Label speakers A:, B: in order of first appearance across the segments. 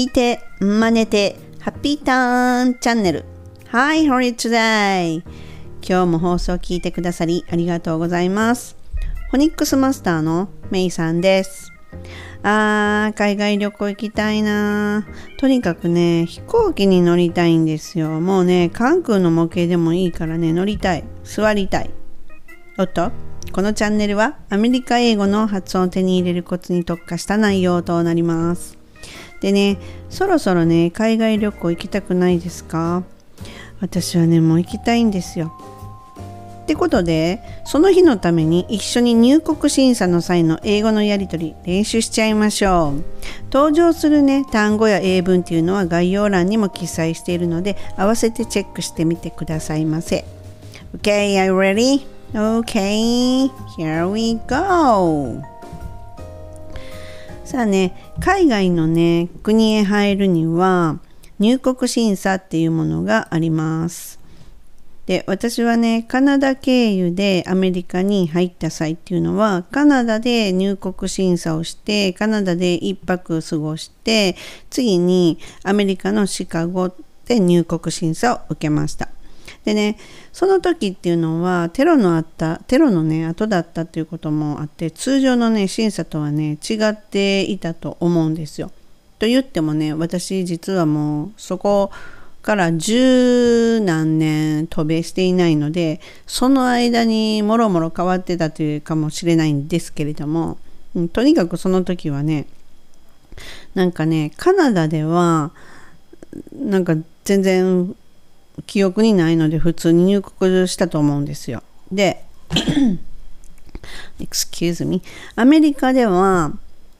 A: 聞いて、真似て、ハッピーターンチャンネル。Hi, how are you today? 今日も放送を聞いてくださりありがとうございます。フォニックスマスターのメイさんです。あー、海外旅行行きたいなとにかくね、飛行機に乗りたいんですよ。もうね、関空の模型でもいいからね、乗りたい。座りたい。おっとこのチャンネルはアメリカ英語の発音を手に入れるコツに特化した内容となります。でね、そろそろね、海外旅行行きたくないですか？私はね、もう行きたいんですよ。ってことで、その日のために一緒に入国審査の際の英語のやり取り練習しちゃいましょう。登場するね、単語や英文っていうのは概要欄にも記載しているので、合わせてチェックしてみてくださいませ。OK, are you ready? OK here we go! さあね、海外のね、国へ入るには入国審査っていうものがあります。で、私はね、カナダ経由でアメリカに入った際っていうのは、カナダで入国審査をして、カナダで1泊過ごして、次にアメリカのシカゴで入国審査を受けました。でねその時っていうのはテロのあったテロのね後だったっていうこともあって通常のね審査とはね違っていたと思うんですよ。と言ってもね私実はもうそこから十何年渡米していないのでその間にもろもろ変わってたというかもしれないんですけれども、うん、とにかくその時はねなんかねカナダではなんか全然記憶にないので普通に入国したと思うんですよ。で、excuse me アメリカでは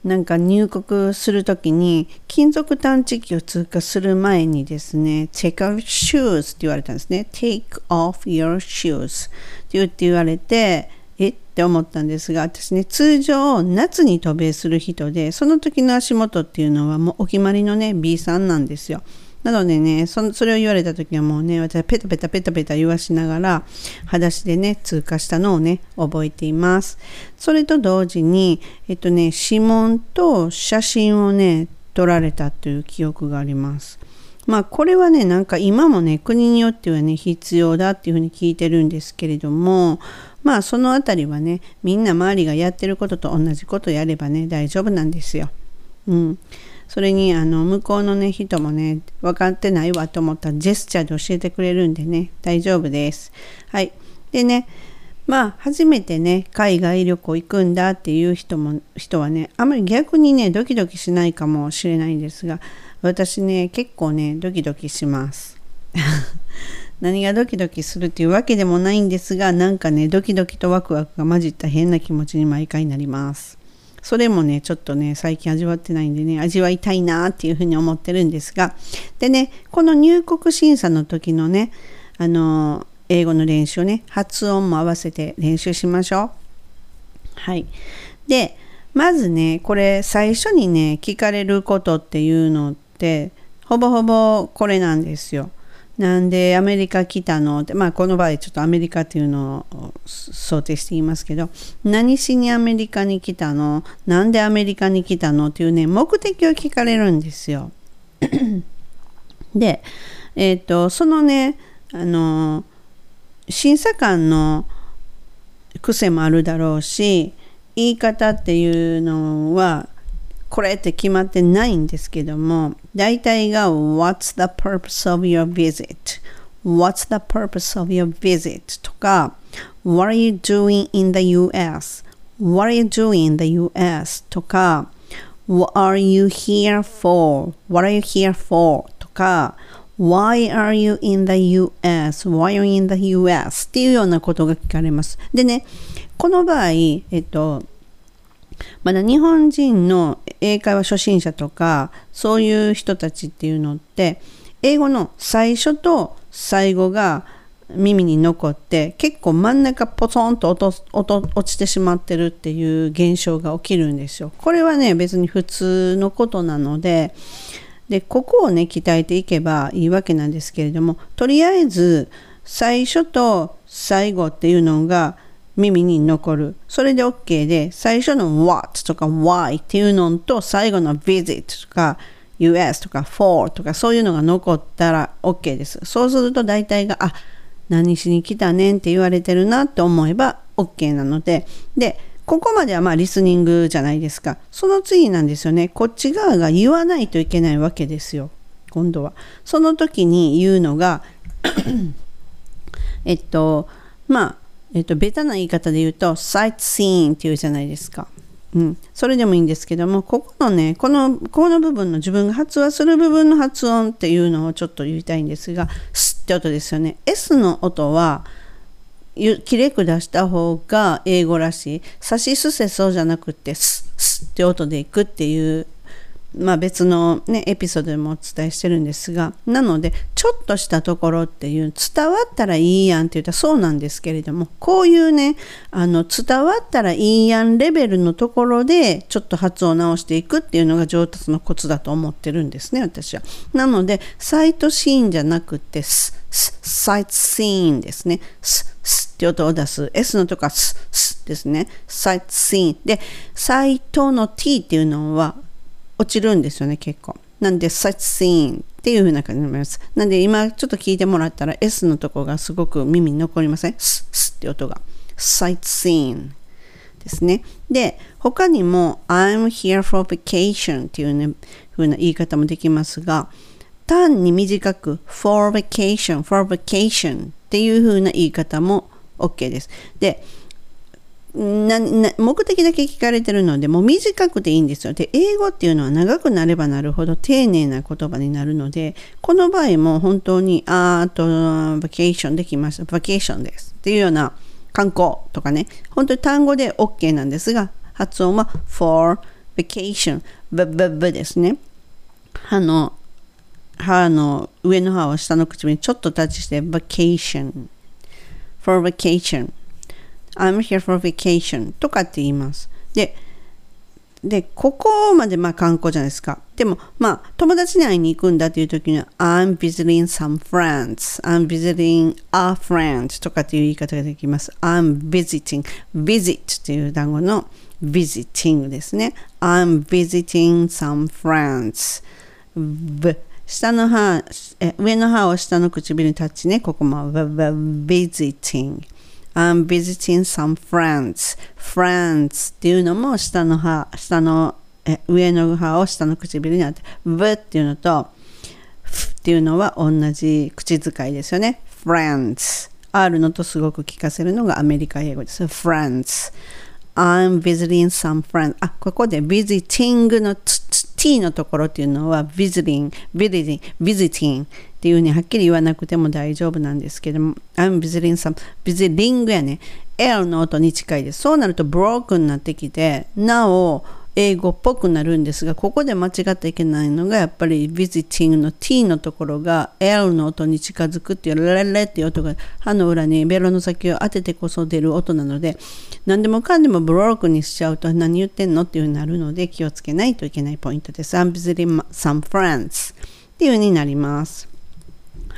A: なんか入国するときに金属探知機を通過する前にですね take off shoes って言われたんですね。take off your shoes って言って言われてえ？って思ったんですが私ね通常夏に渡米する人でその時の足元っていうのはもうお決まりのね B さんなんですよ。なのでねそ、それを言われた時はもうね、私はペタペタペタペタ言わしながら、裸足でね、通過したのをね、覚えています。それと同時に、えっとね、指紋と写真をね、撮られたという記憶があります。まあこれはねなんか今もね国によってはね必要だっていうふうに聞いてるんですけれどもまあそのあたりはねみんな周りがやってることと同じことやればね大丈夫なんですよ。うん、それにあの向こうのね人もね分かってないわと思ったらジェスチャーで教えてくれるんでね大丈夫です。はい。でねまあ初めてね海外旅行行くんだっていう人も人はねあまり逆にねドキドキしないかもしれないんですが私ね結構ねドキドキします。何がドキドキするっていうわけでもないんですがなんかねドキドキとワクワクが混じった変な気持ちに毎回なります。それもね、ちょっとね、最近味わってないんでね、味わいたいなっていうふうに思ってるんですが、でね、この入国審査の時のね、あの、英語の練習ね、発音も合わせて練習しましょう。はい。で、まずね、これ最初にね、聞かれることっていうのって、ほぼほぼこれなんですよ。なんでアメリカ来たのって、まあこの場合ちょっとアメリカっていうのを想定していますけど、何しにアメリカに来たの？なんでアメリカに来たのっていうね、目的を聞かれるんですよ。で、えっ、ー、と、そのね、あの、審査官の癖もあるだろうし、言い方っていうのはこれって決まってないんですけども、大体が What's the purpose of your visit?What's the purpose of your visit? とか What are you doing in the US?What are you doing in the US? とか What are you here for?What are you here for? とか Why are you in the US?Why are you in the US? っていうようなことが聞かれます。でね、この場合、えっと、 まだ日本人の英会話初心者とかそういう人たちっていうのって英語の最初と最後が耳に残って結構真ん中ポツンと落と落ちてしまってるっていう現象が起きるんですよ。これはね別に普通のことなのででここをね鍛えていけばいいわけなんですけれどもとりあえず最初と最後っていうのが耳に残る。それで OK で、最初の what とか why っていうのと最後の visit とか US とか for とかそういうのが残ったら OK です。そうすると大体が、あ、何しに来たねんって言われてるなって思えば OK なので、で、ここまではまあリスニングじゃないですか。その次なんですよね。こっち側が言わないといけないわけですよ。今度は。その時に言うのが えっと、まあ、えっと、ベタな言い方で言うと、サイトシーンっていうじゃないですか。うん、それでもいいんですけども、ここのね、この、この部分の自分が発話する部分の発音っていうのをちょっと言いたいんですが、スって音ですよね。S の音は、きれく出した方が英語らしい。さしすせそうじゃなくて、ス、スって音でいくっていうまあ、別の、ね、エピソードでもお伝えしてるんですがなのでちょっとしたところっていう伝わったらいいやんって言ったらそうなんですけれどもこういうねあの伝わったらいいやんレベルのところでちょっと発音を直していくっていうのが上達のコツだと思ってるんですね私は。なのでサイトシーンじゃなくてススサイトシーンですね。ススって音を出す。S のとこはススですね。サイトシーン。で、サイトの T っていうのは落ちるんですよね、結構。なんで、such scene っていう風な感じになります。なんで、今ちょっと聞いてもらったら S のとこがすごく耳に残りません？スッスって音が。sight scene ですね。で、他にも I'm here for vacation っていうね、風な言い方もできますが、単に短く for vacation, for vacation っていう風な言い方も OK です。で、なな目的だけ聞かれてるのでもう短くていいんですよ。で英語っていうのは長くなればなるほど丁寧な言葉になるのでこの場合も本当にあーとバケーションできましたバケーションです。っていうような観光とかね。本当に単語で OK なんですが発音は for vacation ブブブですね。歯の歯の上の歯を下の口にちょっとタッチして vacation for vacation I'm here for vacation とかって言います。で、で、ここまでまあ観光じゃないですか。でも、まあ、友達に会いに行くんだっていう時には、I'm visiting some friends. I'm visiting a friend とかっていう言い方ができます。I'm visiting. visit っていう単語の visiting ですね。I'm visiting some friends. v 下の歯、上の歯を下の唇にタッチね。ここも visiting。I'm visiting some friends. friends っていうのも下の歯、下のえ上の歯を下の唇にあって、v っていうのと、f っていうのは同じ口使いですよね。friends。R のとすごく聞かせるのがアメリカ英語です。friends。I'm visiting some friends. あ、ここで visiting の t のところっていうのは visiting, visiting, visiting っていうね、はっきり言わなくても大丈夫なんですけども、I'm visiting some, visiting やね、L の音に近いです。そうなると broken になってきて、なお、英語っぽくなるんですが、ここで間違っていけないのが、やっぱり visiting の t のところが L の音に近づくっていうレレレっていう音が歯の裏にベロの先を当ててこそ出る音なので、何でもかんでもブロークにしちゃうと何言ってんのっていう風になるので気をつけないといけないポイントです。I'm visiting some friends っていう風になります。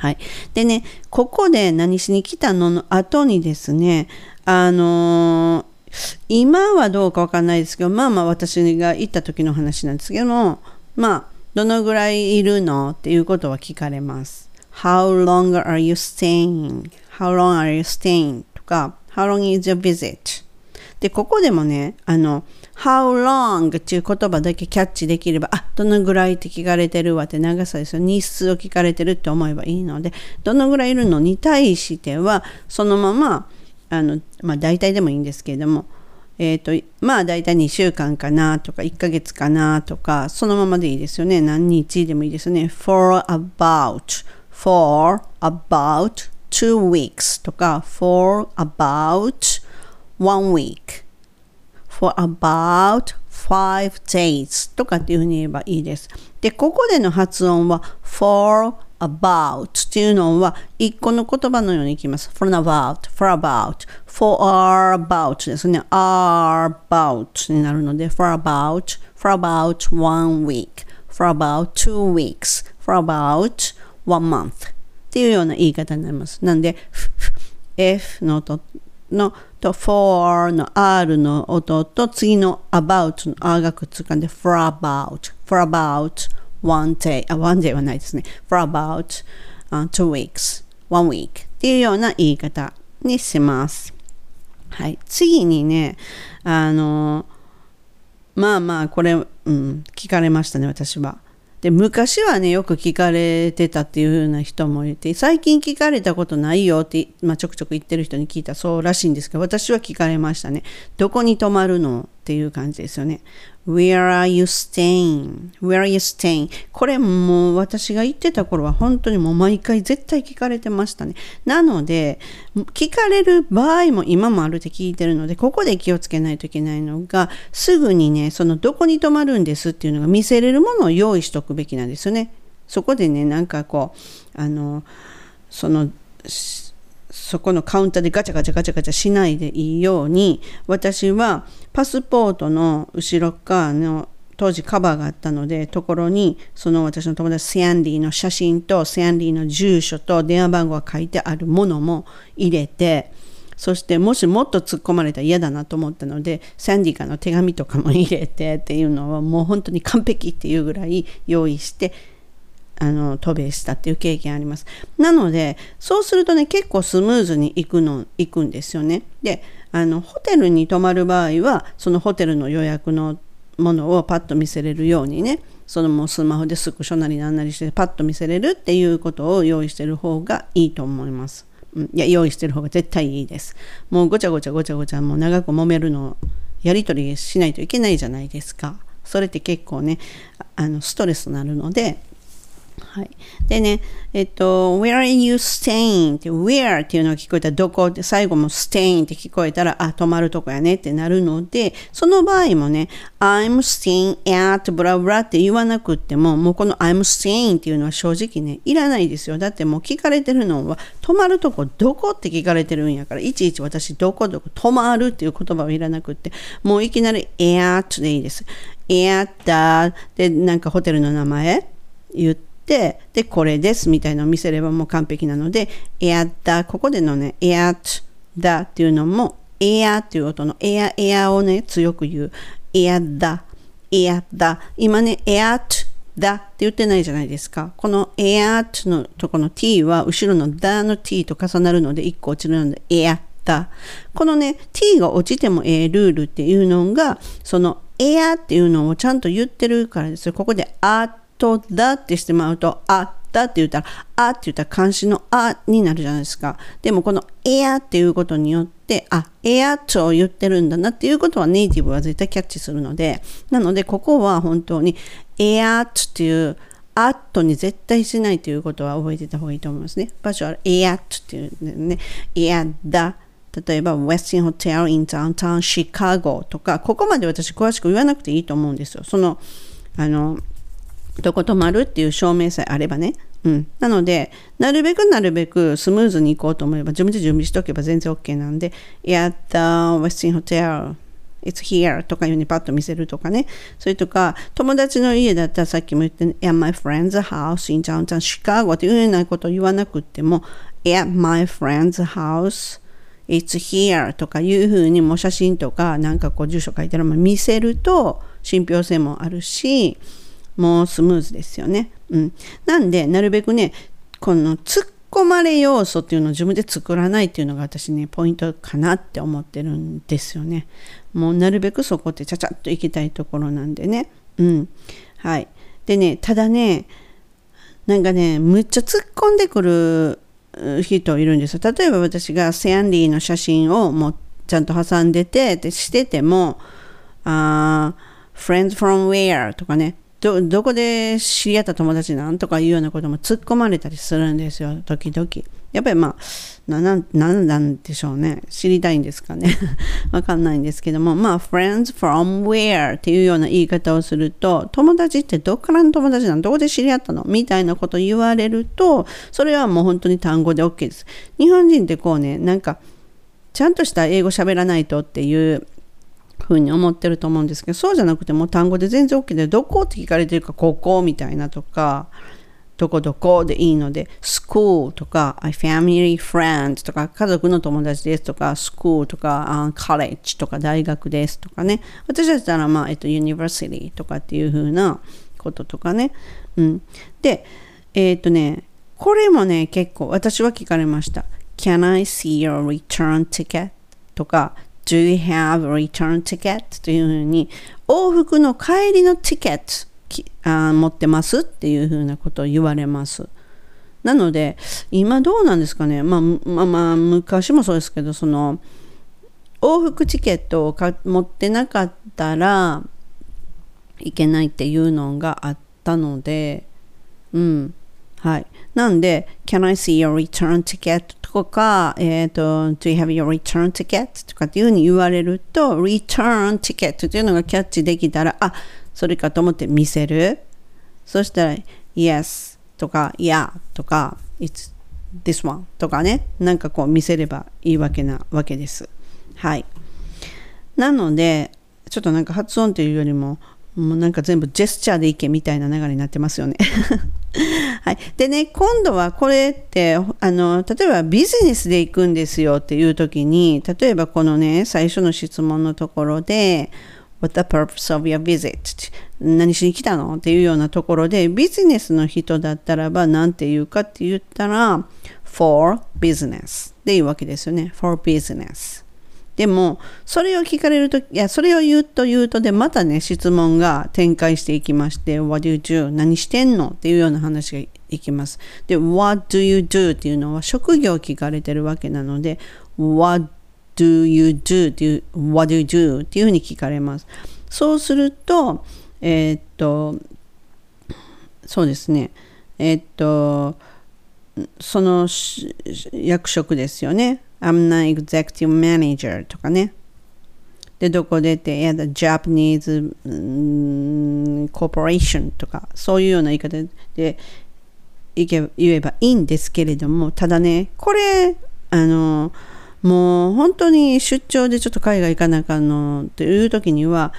A: はい。でね、ここで何しに来たのの後にですね、あのー今はどうかわかんないですけど、まあまあ私が行った時の話なんですけども、まあ、どのぐらいいるのっていうことは聞かれます。How long are you staying?How long are you staying? とか、How long is your visit? で、ここでもね、あの、How long? っていう言葉だけキャッチできれば、あ、どのぐらいって聞かれてるわって長さですよ。日数を聞かれてるって思えばいいので、どのぐらいいるのに対しては、そのまま、あの、まあ、大体でもいいんですけれども、えっ、ー、と、まあ大体2週間かなとか1ヶ月かなとか、そのままでいいですよね。何日でもいいですよね。for about, for about two weeks とか、for about one week, for about five days とかっていうふうに言えばいいです。で、ここでの発音は for about っていうのは一個の言葉のようにいきます。for about, for about, for about ですね。are about になるので for about, for about one week, for about two weeks, for about one month っていうような言い方になります。なんで F の音 のと for の R の音と次の about の R がくっつかんで for about, for about one day, あ、one day はないですね。for about、uh, two weeks, one week っていうような言い方にします。はい。次にね、あの、まあまあ、これ、うん、聞かれましたね、私は。で昔はねよく聞かれてたっていう風な人もいて最近聞かれたことないよって、まあ、ちょくちょく言ってる人に聞いたそうらしいんですけど私は聞かれましたね。どこに泊まるの？っていう感じですよね。Where are you staying? Where are you staying? これもう私が言ってた頃は本当にもう毎回絶対聞かれてましたね。なので、聞かれる場合も今もあるって聞いてるので、ここで気をつけないといけないのが、すぐにね、そのどこに泊まるんですっていうのが見せれるものを用意しとくべきなんですよね。そこでね、なんかこう、あの、その、そこのカウンターでガチャガチャガチャガチャしないでいいように私はパスポートの後ろ側の当時カバーがあったのでところにその私の友達セアンディの写真とセアンディの住所と電話番号が書いてあるものも入れてそしてもしもっと突っ込まれたら嫌だなと思ったのでサンディからの手紙とかも入れてっていうのはもう本当に完璧っていうぐらい用意してあの渡米したっていう経験あります。なのでそうするとね結構スムーズに行くの行くんですよね。であのホテルに泊まる場合はそのホテルの予約のものをパッと見せれるようにねそのもうスマホでスクショなりなんなりしてパッと見せれるっていうことを用意してる方がいいと思います。うん、いや用意してる方が絶対いいです。もうごちゃごちゃごちゃごちゃもう長く揉めるのやり取りしないといけないじゃないですか。それって結構ねあのストレスになるのではい。でね、えっと、where are you staying? って、where っていうのが聞こえたら、どこ？って、最後も staying って聞こえたら、あ、泊まるとこやねってなるので、その場合もね、I'm staying at ブラブラって言わなくっても、もうこの I'm staying っていうのは正直ね、いらないですよ。だってもう聞かれてるのは、泊まるとこどこって聞かれてるんやから、いちいち私どこどこ泊まるっていう言葉はいらなくって、もういきなり at でいいです。at で、なんかホテルの名前言って、で、で、これですみたいなのを見せればもう完璧なので、エアだ、ここでのね、エアだっていうのも、エアっていう音のエア、エアをね、強く言う。エアだ、エアだ。今ね、エアだって言ってないじゃないですか。このエアのとこの t は後ろのだの t と重なるので1個落ちるのでエアだ。このね、t が落ちてもええルールっていうのが、そのエアっていうのをちゃんと言ってるからですよ。ここであとだってしてまうと、あったって言ったら、あって言ったら漢詞のあになるじゃないですか。でもこのエアっていうことによって、あ、エアと言ってるんだなっていうことはネイティブは絶対キャッチするので、なのでここは本当にエアっていうアットに絶対しないということは覚えてた方がいいと思いますね。場所はエアっていうね、エアだ。例えば、ウェスティンホテルインダウンタウンシカゴとか、ここまで私詳しく言わなくていいと思うんですよ。その、あの、どこ泊まるっていう証明さえあればね。うん。なので、なるべくなるべくスムーズに行こうと思えば、自分で準備しておけば全然 OK なんで、やった、ウェスティンホテル、It's here とかいうふうにパッと見せるとかね。それとか、友達の家だったらさっきも言った、at my friend's house in downtown Chicago っていうようなことを言わなくても、at my friend's house It's here とかいうふうにも写真とかなんかこう住所書いてあるの見せると信憑性もあるし、もうスムーズですよね。うん。なんで、なるべくね、この突っ込まれ要素っていうのを自分で作らないっていうのが私ね、ポイントかなって思ってるんですよね。もうなるべくそこってちゃちゃっと行きたいところなんでね。うん。はい。でね、ただね、なんかね、むっちゃ突っ込んでくる人いるんですよ。例えば私がセアンディの写真をもうちゃんと挟んでて、でしてても、あ friends from where とかね、ど、どこで知り合った友達なんとかいうようなことも突っ込まれたりするんですよ、時々。やっぱりまあ、な、んなんでしょうね。知りたいんですかね。わかんないんですけども、まあ、friends from where っていうような言い方をすると、友達ってどっからの友達なのどこで知り合ったの？みたいなこと言われると、それはもう本当に単語で OK です。日本人ってこうね、なんか、ちゃんとした英語喋らないとっていうふうに思ってると思うんですけどそうじゃなくてもう単語で全然 OK でどこって聞かれてるかここみたいなとかどこどこでいいので school とか family friend とか家族の友達ですとか school とか college とか大学ですとかね私だったらまあ、えっと、university とかっていうふうなこととかね。うん、で、えっ、とね、これもね、結構私は聞かれました。Can I see your return ticket? とか、Do you have a return ticket? というふうに、往復の帰りのティケットあ持ってますっていうふうなことを言われます。なので、今どうなんですかね。まあ、まあ、まあ、昔もそうですけど、その、往復チケットを持ってなかったらいけないっていうのがあったので、うん。はい。なんで、Can I see your return ticket? とか、えっ、ー、と、Do you have your return ticket? とかっていうふうに言われると、return ticket っていうのがキャッチできたら、あ、それかと思って見せる。そしたら、Yes とか、Yeah とか、It's this one とかね、なんかこう見せればいいわけなわけです。はい。なので、ちょっとなんか発音というよりも、もうなんか全部ジェスチャーでいけみたいな流れになってますよね。はい。でね、今度はこれって、あの、例えばビジネスで行くんですよっていう時に、例えばこのね、最初の質問のところで、What the purpose of your visit? 何しに来たのっていうようなところで、ビジネスの人だったらば何て言うかって言ったら、for business でいうわけですよね。for business。でも、それを聞かれると、いや、それを言うと言うとで、またね、質問が展開していきまして、What do you do? 何してんの？っていうような話がいきます。で、What do you do? っていうのは職業を聞かれてるわけなので、What do you do? っていう、What do you do? っていうふうに聞かれます。そうすると、えー、っと、そうですね、えー、っと、その役職ですよね。I'm not executive manager とかね。で、どこ出て、やだ、Japanese、うん、corporation とか、そういうような言い方で言えばいいんですけれども、ただね、これ、あの、もう本当に出張でちょっと海外行かなあかんのという時には、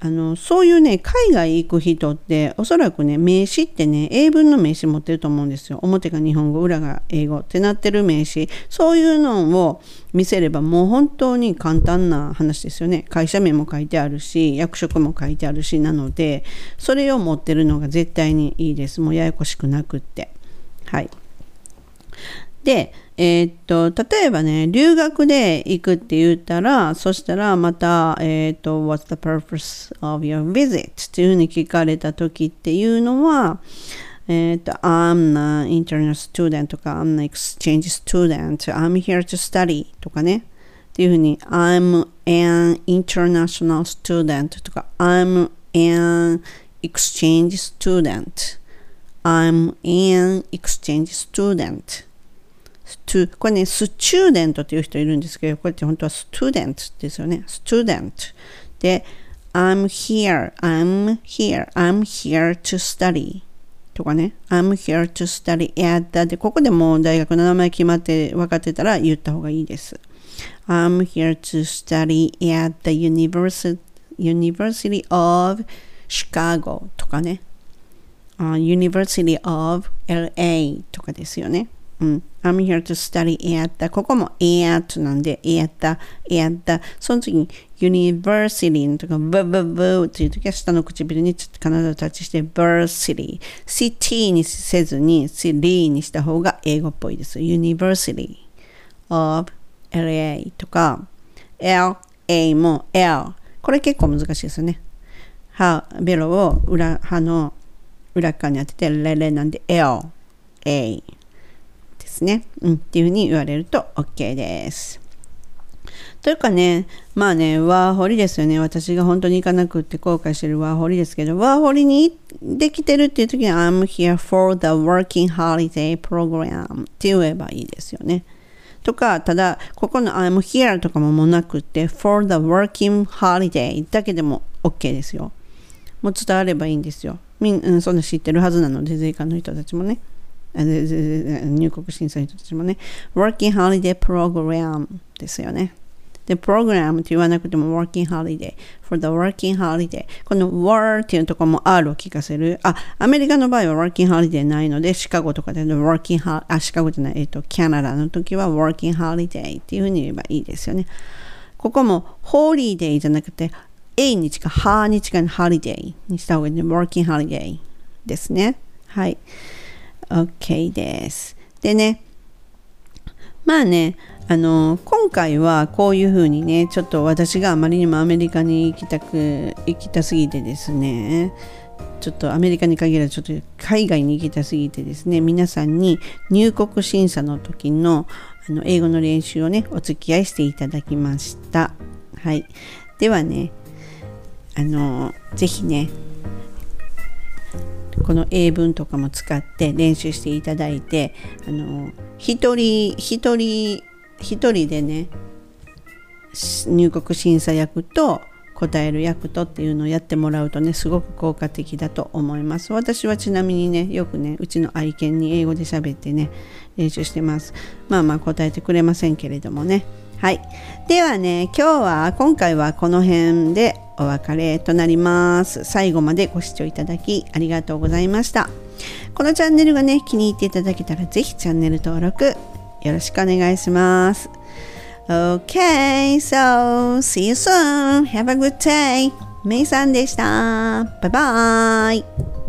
A: あのそういうね海外行く人っておそらくね名詞ってね英文の名詞持ってると思うんですよ。表が日本語裏が英語ってなってる名詞そういうのを見せればもう本当に簡単な話ですよね。会社名も書いてあるし役職も書いてあるしなのでそれを持ってるのが絶対にいいです。もうややこしくなくって。はい。でえー、っと、例えばね、留学で行くって言ったら、そしたらまた、えー、っと、What's the purpose of your visit? っていうふうに聞かれた時っていうのは、え、っと、I'm an international student とか、I'm an exchange student, I'm here to study とかね。っていうふうに、I'm an international student とか、I'm an exchange student, I'm an exchange student これね、スチューデントっていう人いるんですけど、これって本当はスチューデントですよね。スチューデント。で、I'm here, I'm here, I'm here to study とかね、I'm here to study at the で、ここでもう大学の名前決まって分かってたら言った方がいいです。I'm here to study at the University, University of Chicago とかね、uh, University of LA とかですよね。うん。I'm here to study at ここも at なんで at at その次に university のとかブブブっていう時は下の唇に必ずタッチして versity city にせずに city にした方が英語っぽいです。university of LA とか LA も L これ結構難しいですよね。歯ベロを裏歯の裏側に当ててレレなんで L A ですね。うん、っていうふうに言われると OK です。というかね、まあね、ワーホリですよね。私が本当に行かなくって後悔してるワーホリですけど、ワーホリにできてるっていう時に I'm here for the working holiday program って言えばいいですよね。とか、ただ、ここの I'm here とかももなくて for the working holiday だけでも OK ですよ。もう伝わればいいんですよ。みん、そんな知ってるはずなので、税関の人たちもね。入国審査人たちもね、Working Holiday Program ですよね。で、プログラムって言わなくても working holiday for the working holiday この war っていうところも R を聞かせる。あ、アメリカの場合は working holiday ないので、シカゴとかで working holiday、あ、シカゴじゃない、えっと、キャナダの時は working holiday っていうふうに言えばいいですよね。ここも holiday じゃなくて A に近い、はに近い holiday にした方がいいね。working holiday ですね。はい。OK です。でね、まあね、あの今回はこういうふうにねちょっと私があまりにもアメリカに行きたく行きたすぎてですねちょっとアメリカに限らずちょっと海外に行きたすぎてですね皆さんに入国審査の時のあの英語の練習をねお付き合いしていただきましたはいではねあのぜひねこの英文とかも使って練習していただいてあの一人一人一人でね入国審査役と答える役とっていうのをやってもらうとねすごく効果的だと思います。私はちなみにねよくねうちの愛犬に英語で喋ってね練習してます。まあまあ答えてくれませんけれどもね。はいではね今日は今回はこの辺でお別れとなります最後までご視聴いただきありがとうございましたこのチャンネルがね気に入っていただけたらぜひチャンネル登録よろしくお願いします Okay, so see you soon. Have a good day. メイさんでした。バイバイ。